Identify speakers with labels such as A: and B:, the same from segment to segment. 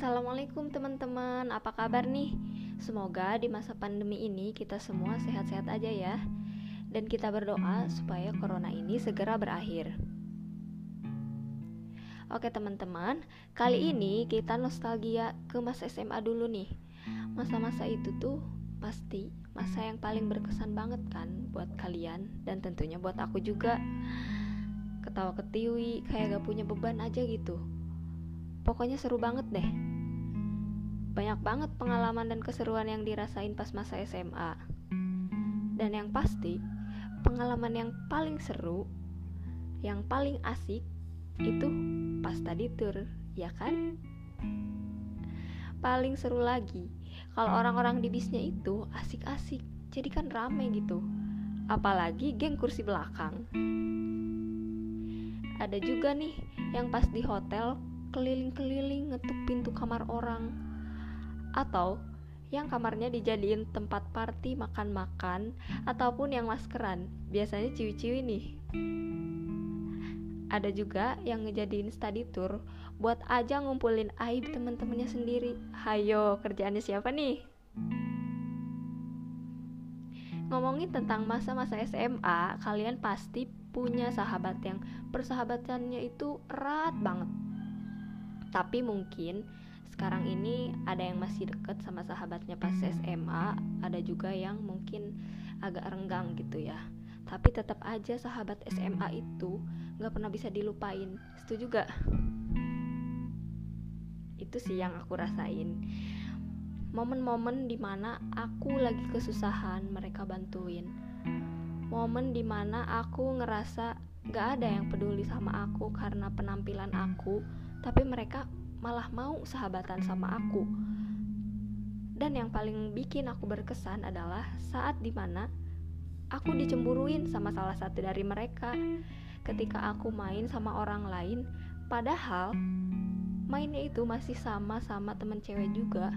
A: Assalamualaikum teman-teman, apa kabar nih? Semoga di masa pandemi ini kita semua sehat-sehat aja ya. Dan kita berdoa supaya corona ini segera berakhir. Oke teman-teman, kali ini kita nostalgia ke masa SMA dulu nih. Masa-masa itu tuh pasti masa yang paling berkesan banget kan buat kalian Dan tentunya buat aku juga. Ketawa ketiwi, kayak gak punya beban aja gitu Pokoknya seru banget deh. Banyak banget pengalaman dan keseruan yang dirasain pas masa SMA. Dan yang pasti, pengalaman yang paling seru, yang paling asik itu pas tadi tur, ya kan? Paling seru lagi, kalau orang-orang di bisnya itu asik-asik, jadi kan rame gitu. Apalagi geng kursi belakang. Ada juga nih yang pas di hotel keliling-keliling ngetuk pintu kamar orang. Atau yang kamarnya dijadiin tempat party makan-makan ataupun yang maskeran. Biasanya ciwi-ciwi nih. Ada juga yang ngejadiin study tour buat aja ngumpulin aib temen-temennya sendiri. Hayo kerjaannya siapa nih? Ngomongin tentang masa-masa SMA kalian pasti punya sahabat yang persahabatannya itu erat banget tapi mungkin sekarang ini ada yang masih deket sama sahabatnya pas SMA ada juga yang mungkin agak renggang gitu ya. Tapi tetap aja sahabat SMA itu nggak pernah bisa dilupain. Setuju gak itu sih yang aku rasain. Momen-momen di mana aku lagi kesusahan mereka bantuin. Momen di mana aku ngerasa gak ada yang peduli sama aku karena penampilan aku tapi mereka malah mau sahabatan sama aku. Dan yang paling bikin aku berkesan adalah saat di mana aku dicemburuin sama salah satu dari mereka ketika aku main sama orang lain, padahal mainnya itu masih sama-sama temen cewek juga.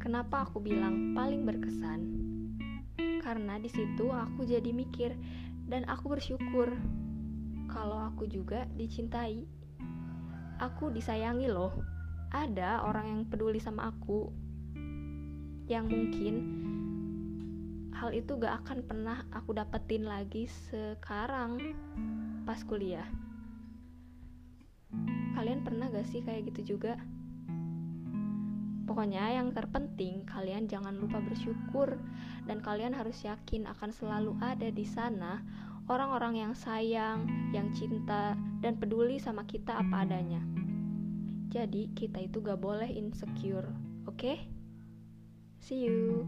A: Kenapa aku bilang paling berkesan? Karena di situ aku jadi mikir dan aku bersyukur kalau aku juga dicintai aku disayangi loh. Ada orang yang peduli sama aku yang mungkin hal itu gak akan pernah aku dapetin lagi sekarang pas kuliah. Kalian pernah gak sih kayak gitu juga? Pokoknya yang terpenting kalian jangan lupa bersyukur dan kalian harus yakin akan selalu ada di sana orang-orang yang sayang, yang cinta, dan peduli sama kita apa adanya. Jadi, kita itu gak boleh insecure, oke? Okay? See you.